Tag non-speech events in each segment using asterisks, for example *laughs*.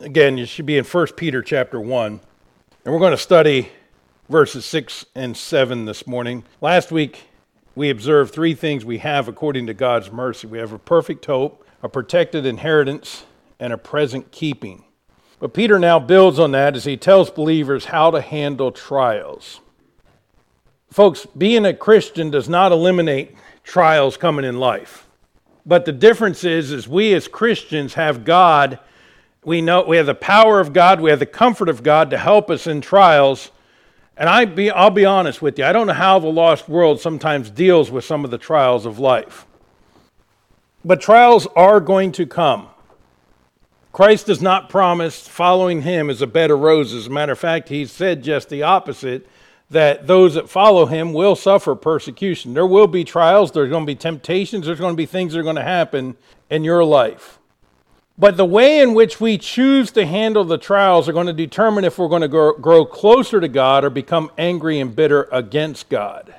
Again, you should be in 1 Peter chapter 1. And we're going to study verses 6 and 7 this morning. Last week, we observed three things we have according to God's mercy we have a perfect hope, a protected inheritance, and a present keeping. But Peter now builds on that as he tells believers how to handle trials. Folks, being a Christian does not eliminate trials coming in life. But the difference is is we as Christians have God, we know we have the power of God, we have the comfort of God to help us in trials. And I be, I'll be honest with you, I don't know how the lost world sometimes deals with some of the trials of life. But trials are going to come. Christ does not promise following him is a bed of roses. As a matter of fact, he said just the opposite that those that follow him will suffer persecution. There will be trials, there's going to be temptations, there's going to be things that are going to happen in your life. But the way in which we choose to handle the trials are going to determine if we're going to grow, grow closer to God or become angry and bitter against God.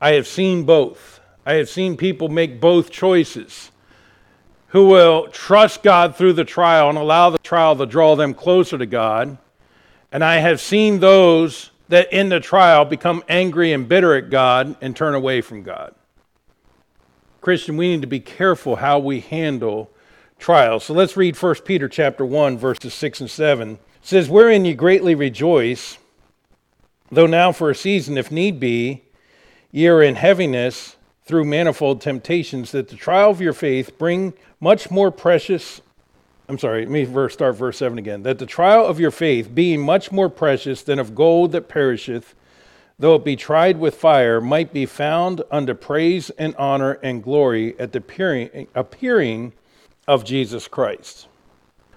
I have seen both. I have seen people make both choices who will trust God through the trial and allow the trial to draw them closer to God. And I have seen those that in the trial become angry and bitter at God and turn away from God. Christian, we need to be careful how we handle trials. So let's read 1 Peter chapter 1 verses 6 and 7. It says, "Wherein ye greatly rejoice, though now for a season if need be, ye are in heaviness through manifold temptations, that the trial of your faith bring much more precious I'm sorry, let me verse, start verse 7 again. That the trial of your faith, being much more precious than of gold that perisheth, though it be tried with fire, might be found unto praise and honor and glory at the appearing, appearing of Jesus Christ.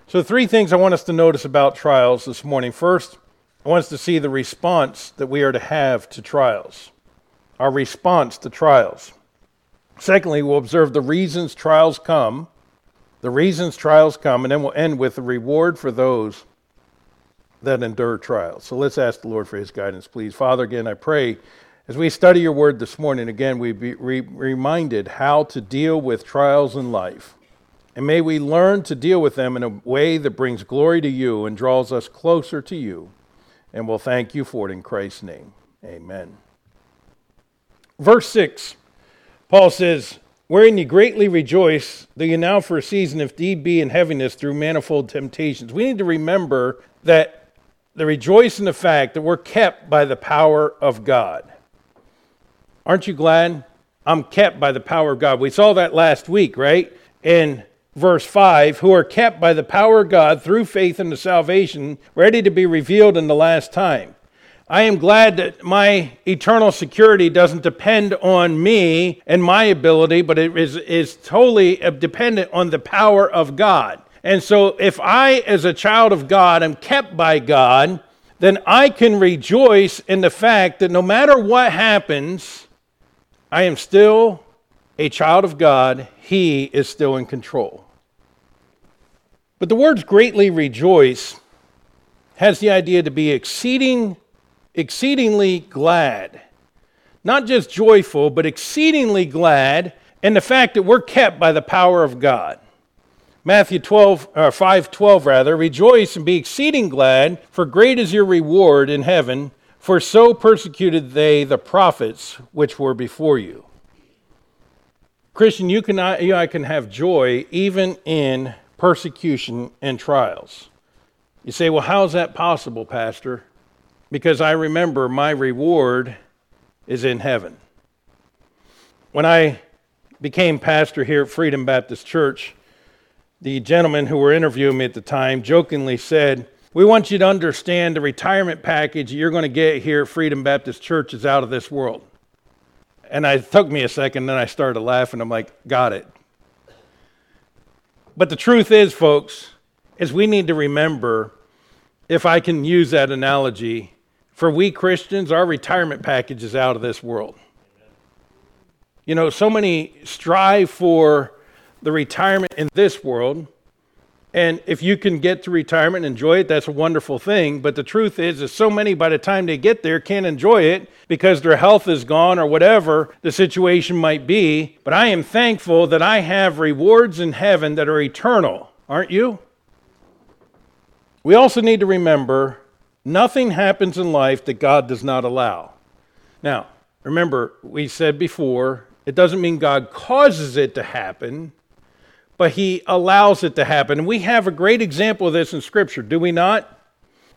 So, three things I want us to notice about trials this morning. First, I want us to see the response that we are to have to trials, our response to trials. Secondly, we'll observe the reasons trials come the reasons trials come, and then we'll end with the reward for those that endure trials. So let's ask the Lord for his guidance, please. Father, again, I pray as we study your word this morning, again, we be re- reminded how to deal with trials in life. And may we learn to deal with them in a way that brings glory to you and draws us closer to you. And we'll thank you for it in Christ's name. Amen. Verse 6, Paul says, wherein ye greatly rejoice, though ye now for a season, if need be, in heaviness through manifold temptations. We need to remember that the rejoice in the fact that we're kept by the power of God. Aren't you glad? I'm kept by the power of God. We saw that last week, right? In verse 5 who are kept by the power of God through faith into salvation, ready to be revealed in the last time. I am glad that my eternal security doesn't depend on me and my ability, but it is, is totally dependent on the power of God. And so, if I, as a child of God, am kept by God, then I can rejoice in the fact that no matter what happens, I am still a child of God. He is still in control. But the words greatly rejoice has the idea to be exceeding exceedingly glad. Not just joyful, but exceedingly glad in the fact that we're kept by the power of God. Matthew 12, or 5 12, rather, rejoice and be exceeding glad, for great is your reward in heaven, for so persecuted they the prophets which were before you. Christian, you, can, you I can have joy even in persecution and trials. You say, well, how is that possible, Pastor? because I remember my reward is in heaven. When I became pastor here at Freedom Baptist Church, the gentlemen who were interviewing me at the time jokingly said, We want you to understand the retirement package you're going to get here at Freedom Baptist Church is out of this world. And it took me a second, then I started laughing. I'm like, Got it. But the truth is, folks, is we need to remember, if I can use that analogy, for we Christians, our retirement package is out of this world. You know, so many strive for the retirement in this world. And if you can get to retirement and enjoy it, that's a wonderful thing. But the truth is, is so many by the time they get there can't enjoy it because their health is gone or whatever the situation might be. But I am thankful that I have rewards in heaven that are eternal, aren't you? We also need to remember nothing happens in life that God does not allow. Now, remember, we said before, it doesn't mean God causes it to happen, but He allows it to happen. And we have a great example of this in Scripture, do we not?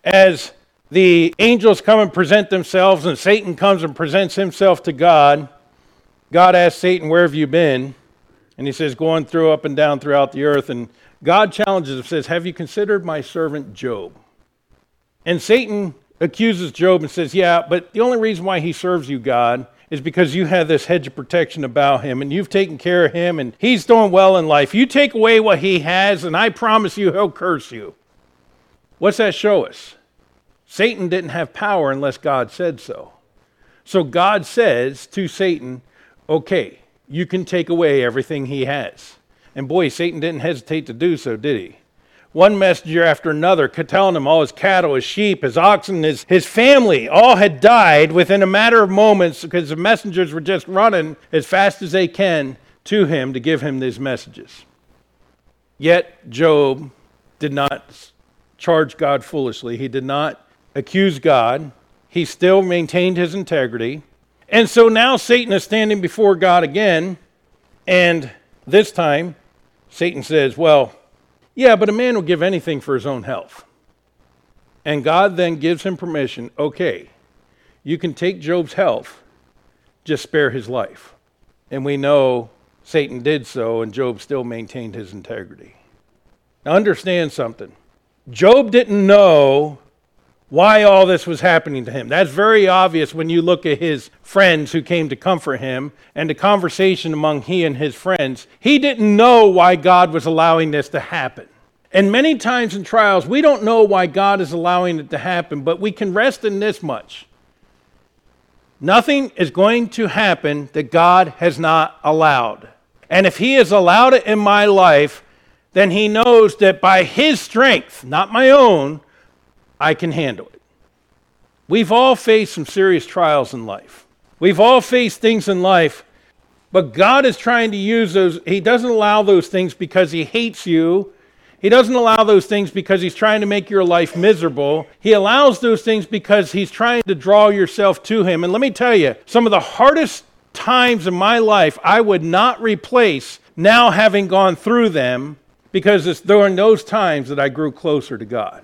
As the angels come and present themselves, and Satan comes and presents himself to God, God asks Satan, Where have you been? And he says, Going through up and down throughout the earth. And God challenges him, says, Have you considered my servant Job? And Satan accuses Job and says, Yeah, but the only reason why he serves you, God, is because you have this hedge of protection about him and you've taken care of him and he's doing well in life. You take away what he has, and I promise you he'll curse you. What's that show us? Satan didn't have power unless God said so. So God says to Satan, Okay, you can take away everything he has. And boy, Satan didn't hesitate to do so, did he? One messenger after another, telling him all his cattle, his sheep, his oxen, his, his family, all had died within a matter of moments because the messengers were just running as fast as they can to him to give him these messages. Yet Job did not charge God foolishly. He did not accuse God. He still maintained his integrity. And so now Satan is standing before God again, and this time Satan says, Well, yeah, but a man will give anything for his own health. And God then gives him permission okay, you can take Job's health, just spare his life. And we know Satan did so, and Job still maintained his integrity. Now, understand something. Job didn't know why all this was happening to him. That's very obvious when you look at his friends who came to comfort him and the conversation among he and his friends. He didn't know why God was allowing this to happen. And many times in trials, we don't know why God is allowing it to happen, but we can rest in this much. Nothing is going to happen that God has not allowed. And if He has allowed it in my life, then He knows that by His strength, not my own, I can handle it. We've all faced some serious trials in life. We've all faced things in life, but God is trying to use those. He doesn't allow those things because He hates you. He doesn't allow those things because He's trying to make your life miserable. He allows those things because He's trying to draw yourself to Him. And let me tell you, some of the hardest times in my life I would not replace now having gone through them because it's during those times that I grew closer to God.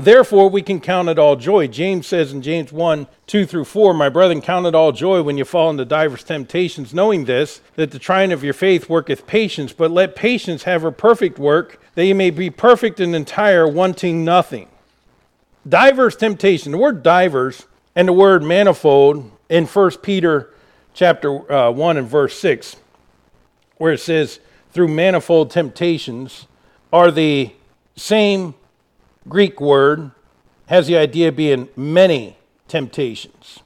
Therefore, we can count it all joy. James says in James 1 2 through 4, My brethren, count it all joy when you fall into divers temptations, knowing this, that the trying of your faith worketh patience, but let patience have her perfect work, that you may be perfect and entire, wanting nothing. Divers temptation. The word divers and the word manifold in 1 Peter chapter uh, 1 and verse 6, where it says, through manifold temptations, are the same Greek word has the idea of being many temptations.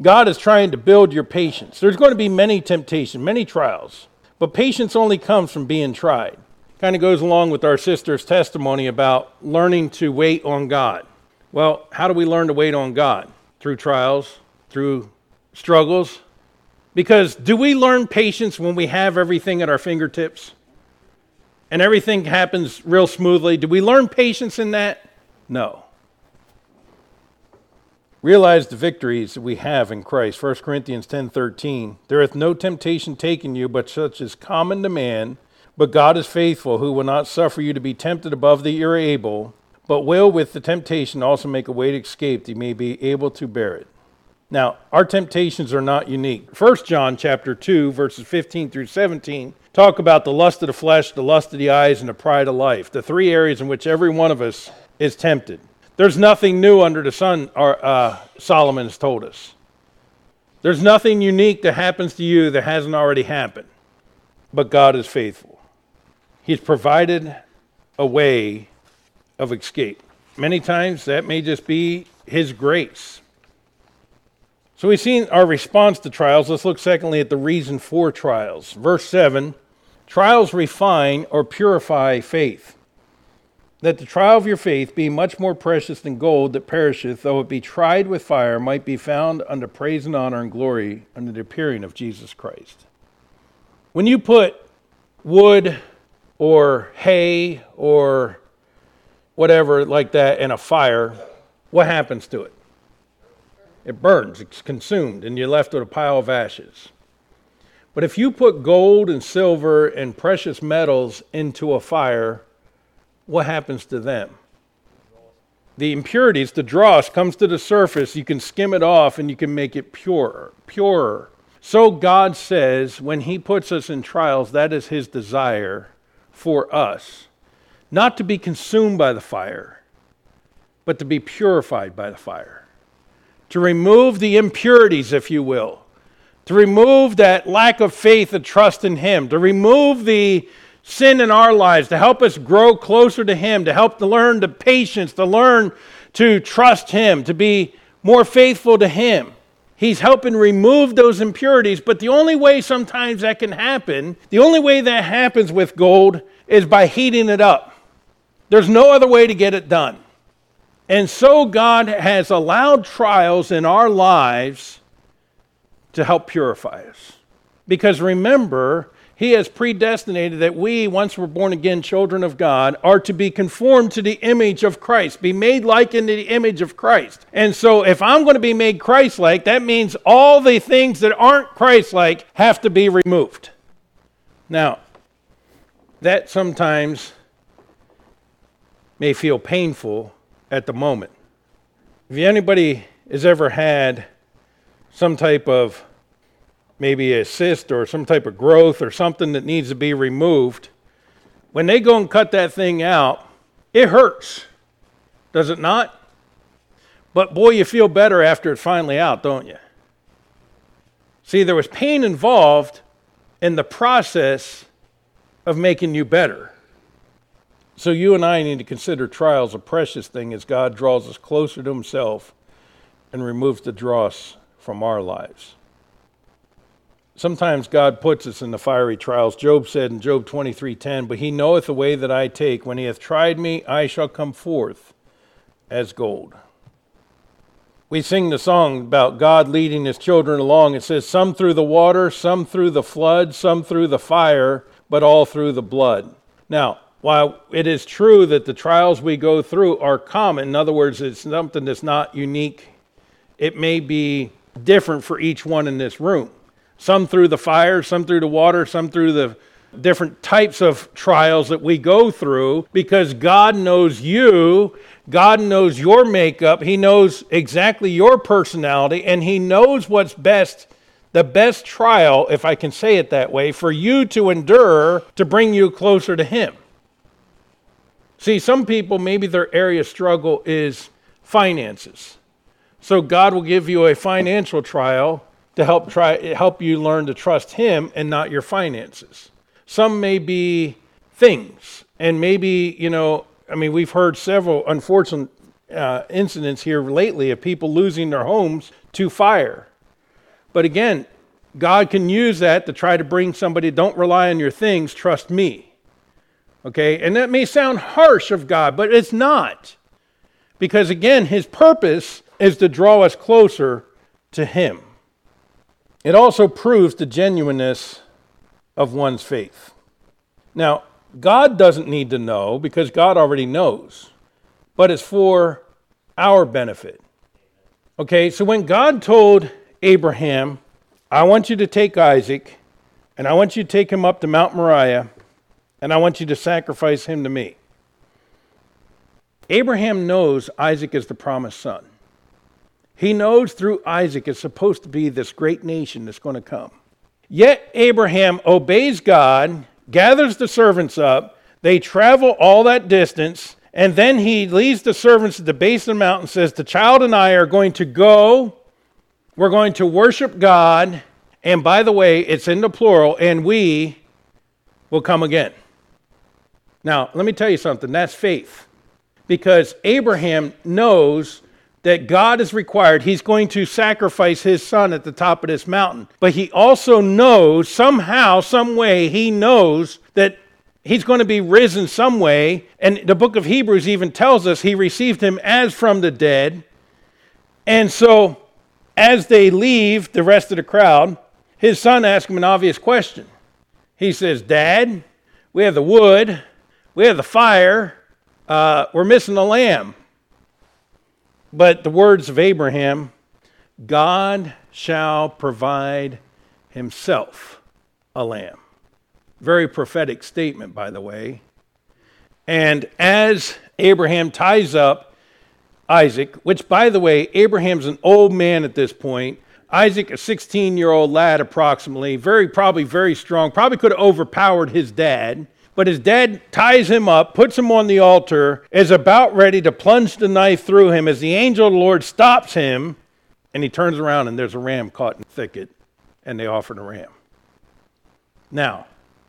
God is trying to build your patience. There's going to be many temptations, many trials, but patience only comes from being tried. Kind of goes along with our sister's testimony about learning to wait on God. Well, how do we learn to wait on God? Through trials, through struggles. Because do we learn patience when we have everything at our fingertips? And everything happens real smoothly. Do we learn patience in that? No. Realize the victories that we have in Christ. 1 Corinthians 10:13. There hath no temptation taken you but such as common to man, but God is faithful, who will not suffer you to be tempted above that you are able, but will with the temptation also make a way to escape that you may be able to bear it. Now, our temptations are not unique. 1 John chapter 2 verses 15 through 17 talk about the lust of the flesh, the lust of the eyes, and the pride of life, the three areas in which every one of us is tempted. There's nothing new under the sun, uh, Solomon has told us. There's nothing unique that happens to you that hasn't already happened. But God is faithful. He's provided a way of escape. Many times that may just be His grace. So we've seen our response to trials. Let's look secondly at the reason for trials. Verse 7 Trials refine or purify faith. That the trial of your faith, being much more precious than gold that perisheth, though it be tried with fire, might be found unto praise and honor and glory under the appearing of Jesus Christ. When you put wood or hay or whatever like that in a fire, what happens to it? It burns, it's consumed, and you're left with a pile of ashes. But if you put gold and silver and precious metals into a fire, what happens to them? The impurities, the dross, comes to the surface. You can skim it off and you can make it purer, purer. So God says when He puts us in trials, that is His desire for us. Not to be consumed by the fire, but to be purified by the fire to remove the impurities, if you will, to remove that lack of faith and trust in Him, to remove the sin in our lives, to help us grow closer to Him, to help to learn the patience, to learn to trust Him, to be more faithful to Him. He's helping remove those impurities, but the only way sometimes that can happen, the only way that happens with gold is by heating it up. There's no other way to get it done. And so God has allowed trials in our lives to help purify us. Because remember, He has predestinated that we, once we're born again children of God, are to be conformed to the image of Christ, be made like in the image of Christ. And so, if I'm going to be made Christ like, that means all the things that aren't Christ like have to be removed. Now, that sometimes may feel painful at the moment. If anybody has ever had some type of maybe a cyst or some type of growth or something that needs to be removed, when they go and cut that thing out, it hurts. Does it not? But boy, you feel better after it's finally out, don't you? See, there was pain involved in the process of making you better. So you and I need to consider trials a precious thing as God draws us closer to Himself and removes the dross from our lives. Sometimes God puts us in the fiery trials. Job said in Job 23:10, "But he knoweth the way that I take; when he hath tried me, I shall come forth as gold." We sing the song about God leading his children along. It says, Some through the water, some through the flood, some through the fire, but all through the blood. Now, while it is true that the trials we go through are common, in other words, it's something that's not unique, it may be different for each one in this room. Some through the fire, some through the water, some through the different types of trials that we go through because God knows you, God knows your makeup, He knows exactly your personality, and He knows what's best, the best trial, if I can say it that way, for you to endure to bring you closer to Him. See, some people, maybe their area struggle is finances. So God will give you a financial trial to help try help you learn to trust him and not your finances. Some may be things and maybe, you know, I mean, we've heard several unfortunate uh, incidents here lately of people losing their homes to fire. But again, God can use that to try to bring somebody, don't rely on your things, trust me. Okay, and that may sound harsh of God, but it's not. Because again, his purpose is to draw us closer to him. It also proves the genuineness of one's faith. Now, God doesn't need to know because God already knows, but it's for our benefit. Okay, so when God told Abraham, I want you to take Isaac and I want you to take him up to Mount Moriah and I want you to sacrifice him to me. Abraham knows Isaac is the promised son. He knows through Isaac is supposed to be this great nation that's going to come. Yet Abraham obeys God, gathers the servants up, they travel all that distance, and then he leads the servants at the base of the mountain says, The child and I are going to go, we're going to worship God, and by the way, it's in the plural, and we will come again. Now, let me tell you something that's faith. Because Abraham knows that God is required, he's going to sacrifice his son at the top of this mountain. But he also knows, somehow, some way, he knows that he's going to be risen some way. And the book of Hebrews even tells us he received him as from the dead. And so, as they leave the rest of the crowd, his son asks him an obvious question. He says, Dad, we have the wood, we have the fire. uh, we're missing the lamb. But the words of Abraham God shall provide himself a lamb. Very prophetic statement, by the way. And as Abraham ties up Isaac, which, by the way, Abraham's an old man at this point. Isaac, a 16 year old lad approximately, very, probably very strong, probably could have overpowered his dad. But his dad ties him up, puts him on the altar, is about ready to plunge the knife through him as the angel of the Lord stops him, and he turns around and there's a ram caught in the thicket, and they offered a ram. Now,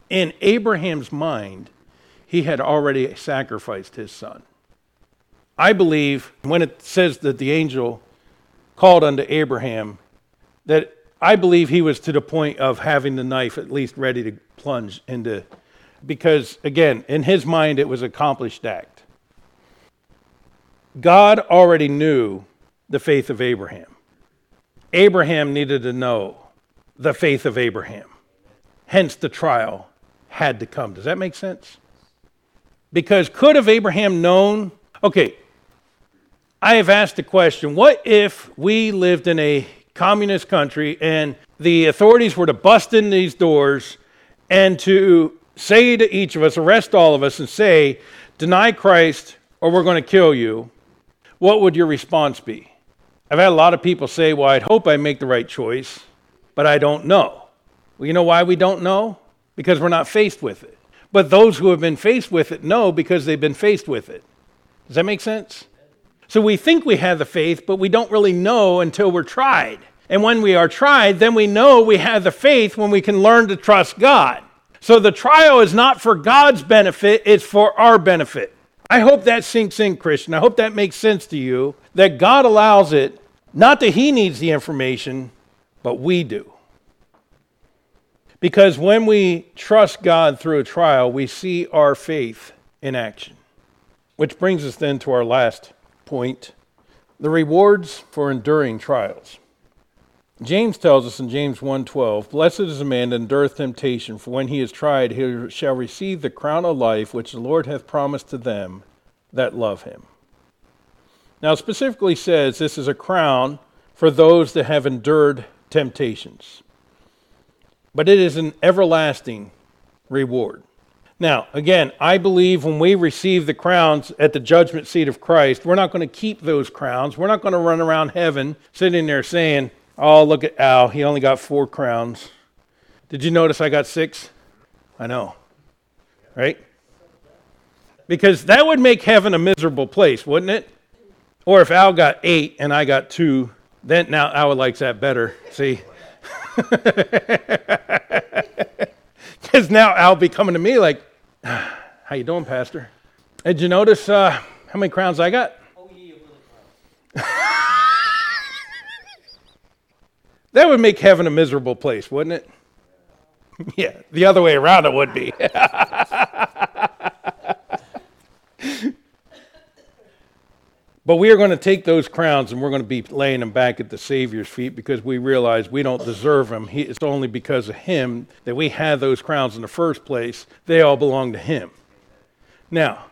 in Abraham's mind, he had already sacrificed his son. I believe when it says that the angel called unto Abraham, that I believe he was to the point of having the knife at least ready to plunge into, because again, in his mind, it was accomplished act. God already knew the faith of Abraham. Abraham needed to know the faith of Abraham. Hence, the trial had to come. Does that make sense? Because could have Abraham known? Okay, I have asked the question what if we lived in a communist country and the authorities were to bust in these doors and to say to each of us, arrest all of us, and say, deny Christ or we're going to kill you? What would your response be? I've had a lot of people say, well, I'd hope I make the right choice, but I don't know. Well, you know why we don't know? Because we're not faced with it. But those who have been faced with it know because they've been faced with it. Does that make sense? So we think we have the faith, but we don't really know until we're tried. And when we are tried, then we know we have the faith when we can learn to trust God. So the trial is not for God's benefit, it's for our benefit. I hope that sinks in, Christian. I hope that makes sense to you that God allows it, not that He needs the information, but we do. Because when we trust God through a trial, we see our faith in action. Which brings us then to our last point the rewards for enduring trials. James tells us in James 1:12, "Blessed is the man that endureth temptation, for when he is tried, he shall receive the crown of life which the Lord hath promised to them that love him." Now, specifically says this is a crown for those that have endured temptations, but it is an everlasting reward. Now, again, I believe when we receive the crowns at the judgment seat of Christ, we're not going to keep those crowns. We're not going to run around heaven sitting there saying, Oh, look at Al. He only got four crowns. Did you notice I got six? I know. Right? Because that would make heaven a miserable place, wouldn't it? Or if Al got eight and I got two, then now Al likes that better. See? *laughs* Because now Al be coming to me like, "How you doing, Pastor? Did you notice uh, how many crowns I got?" Oh, yeah, that would make heaven a miserable place, wouldn't it? *laughs* yeah, the other way around it would be. *laughs* But we are going to take those crowns and we're going to be laying them back at the Savior's feet because we realize we don't deserve them. He, it's only because of Him that we had those crowns in the first place. They all belong to Him. Now,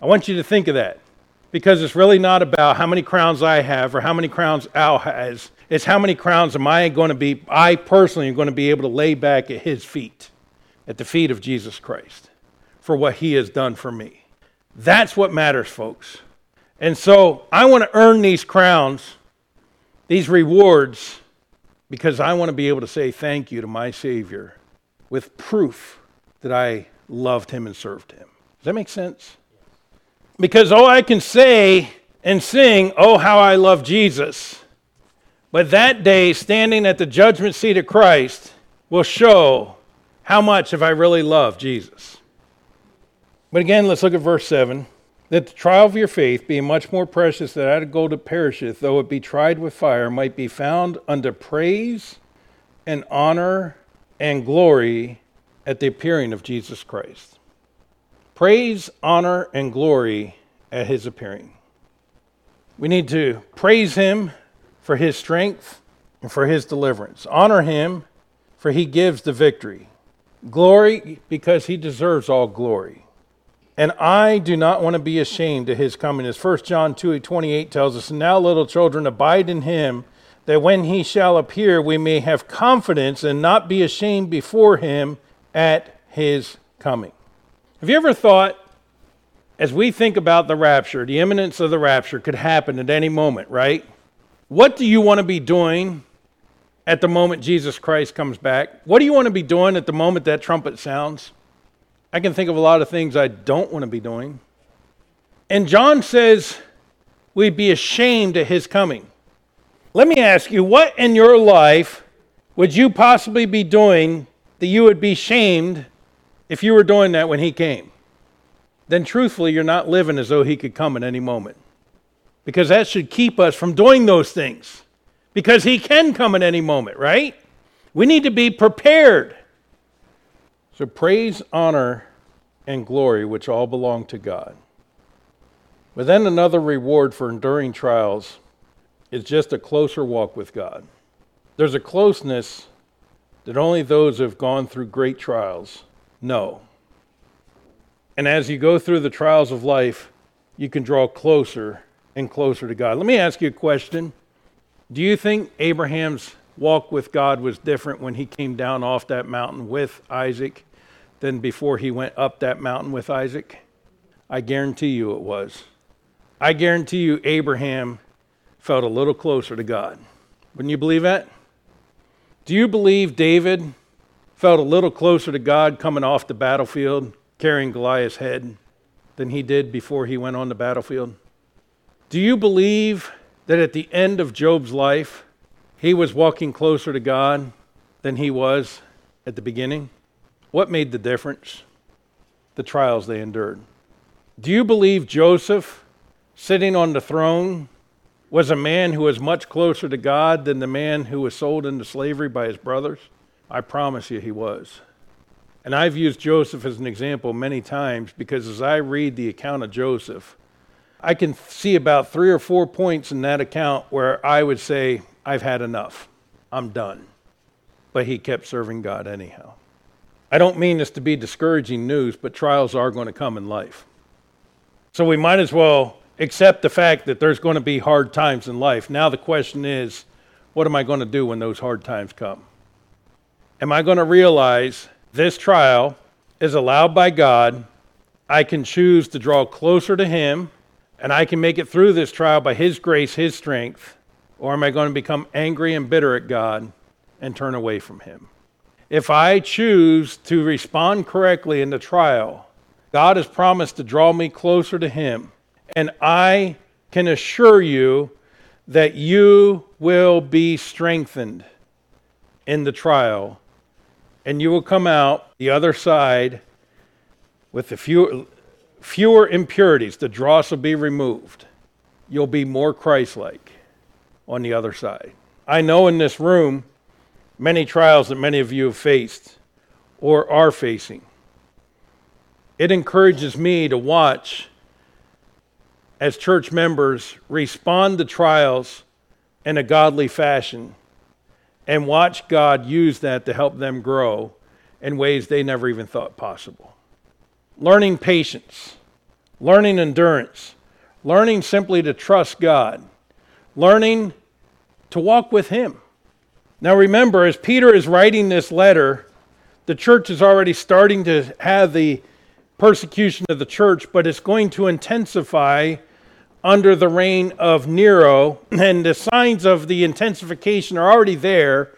I want you to think of that because it's really not about how many crowns I have or how many crowns Al has. It's how many crowns am I going to be, I personally am going to be able to lay back at His feet, at the feet of Jesus Christ, for what He has done for me. That's what matters, folks. And so I want to earn these crowns, these rewards, because I want to be able to say thank you to my Savior with proof that I loved him and served him. Does that make sense? Because all I can say and sing, Oh, how I love Jesus. But that day, standing at the judgment seat of Christ, will show how much have I really loved Jesus. But again, let's look at verse 7 that the trial of your faith, being much more precious than that of gold that perisheth, though it be tried with fire, might be found unto praise and honor and glory at the appearing of Jesus Christ. Praise, honor, and glory at his appearing. We need to praise him for his strength and for his deliverance. Honor him for he gives the victory. Glory because he deserves all glory. And I do not want to be ashamed of his coming. As 1 John 2 28 tells us, Now, little children, abide in him, that when he shall appear, we may have confidence and not be ashamed before him at his coming. Have you ever thought, as we think about the rapture, the imminence of the rapture could happen at any moment, right? What do you want to be doing at the moment Jesus Christ comes back? What do you want to be doing at the moment that trumpet sounds? I can think of a lot of things I don't want to be doing. And John says we'd be ashamed at his coming. Let me ask you, what in your life would you possibly be doing that you would be shamed if you were doing that when he came? Then truthfully, you're not living as though he could come at any moment. Because that should keep us from doing those things. Because he can come at any moment, right? We need to be prepared. So praise, honor, and glory, which all belong to God. But then another reward for enduring trials is just a closer walk with God. There's a closeness that only those who have gone through great trials know. And as you go through the trials of life, you can draw closer and closer to God. Let me ask you a question. Do you think Abraham's walk with God was different when he came down off that mountain with Isaac than before he went up that mountain with Isaac? I guarantee you it was. I guarantee you Abraham felt a little closer to God. Wouldn't you believe that? Do you believe David felt a little closer to God coming off the battlefield carrying Goliath's head than he did before he went on the battlefield? Do you believe that at the end of Job's life, he was walking closer to God than he was at the beginning? What made the difference? The trials they endured. Do you believe Joseph, sitting on the throne, was a man who was much closer to God than the man who was sold into slavery by his brothers? I promise you he was. And I've used Joseph as an example many times because as I read the account of Joseph, I can see about three or four points in that account where I would say, I've had enough. I'm done. But he kept serving God anyhow. I don't mean this to be discouraging news, but trials are going to come in life. So we might as well accept the fact that there's going to be hard times in life. Now the question is, what am I going to do when those hard times come? Am I going to realize this trial is allowed by God? I can choose to draw closer to Him, and I can make it through this trial by His grace, His strength or am I going to become angry and bitter at God and turn away from Him? If I choose to respond correctly in the trial, God has promised to draw me closer to Him. And I can assure you that you will be strengthened in the trial. And you will come out the other side with the fewer, fewer impurities. The dross will be removed. You'll be more Christ like on the other side. I know in this room many trials that many of you have faced or are facing. It encourages me to watch as church members respond to trials in a godly fashion and watch God use that to help them grow in ways they never even thought possible. Learning patience, learning endurance, learning simply to trust God learning to walk with Him. Now, remember, as Peter is writing this letter, the church is already starting to have the persecution of the church, but it's going to intensify under the reign of Nero, *clears throat* and the signs of the intensification are already there.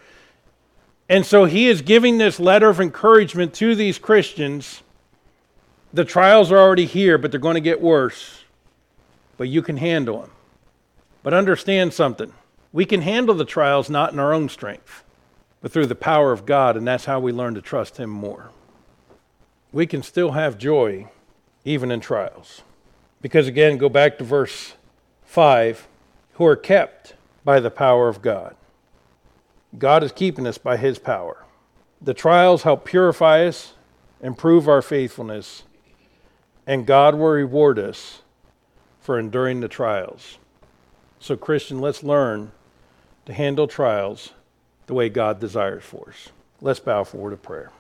And so he is giving this letter of encouragement to these Christians. The trials are already here, but they're going to get worse. But you can handle them. But understand something we can handle the trials not in our own strength, but through the power of God, and that's how we learn to trust Him more. We can still have joy even in trials. Because again, go back to verse 5 who are kept by the power of God. God is keeping us by His power. The trials help purify us, improve our faithfulness, and God will reward us for enduring the trials. So, Christian, let's learn to handle trials the way God desires for us. Let's bow forward to prayer.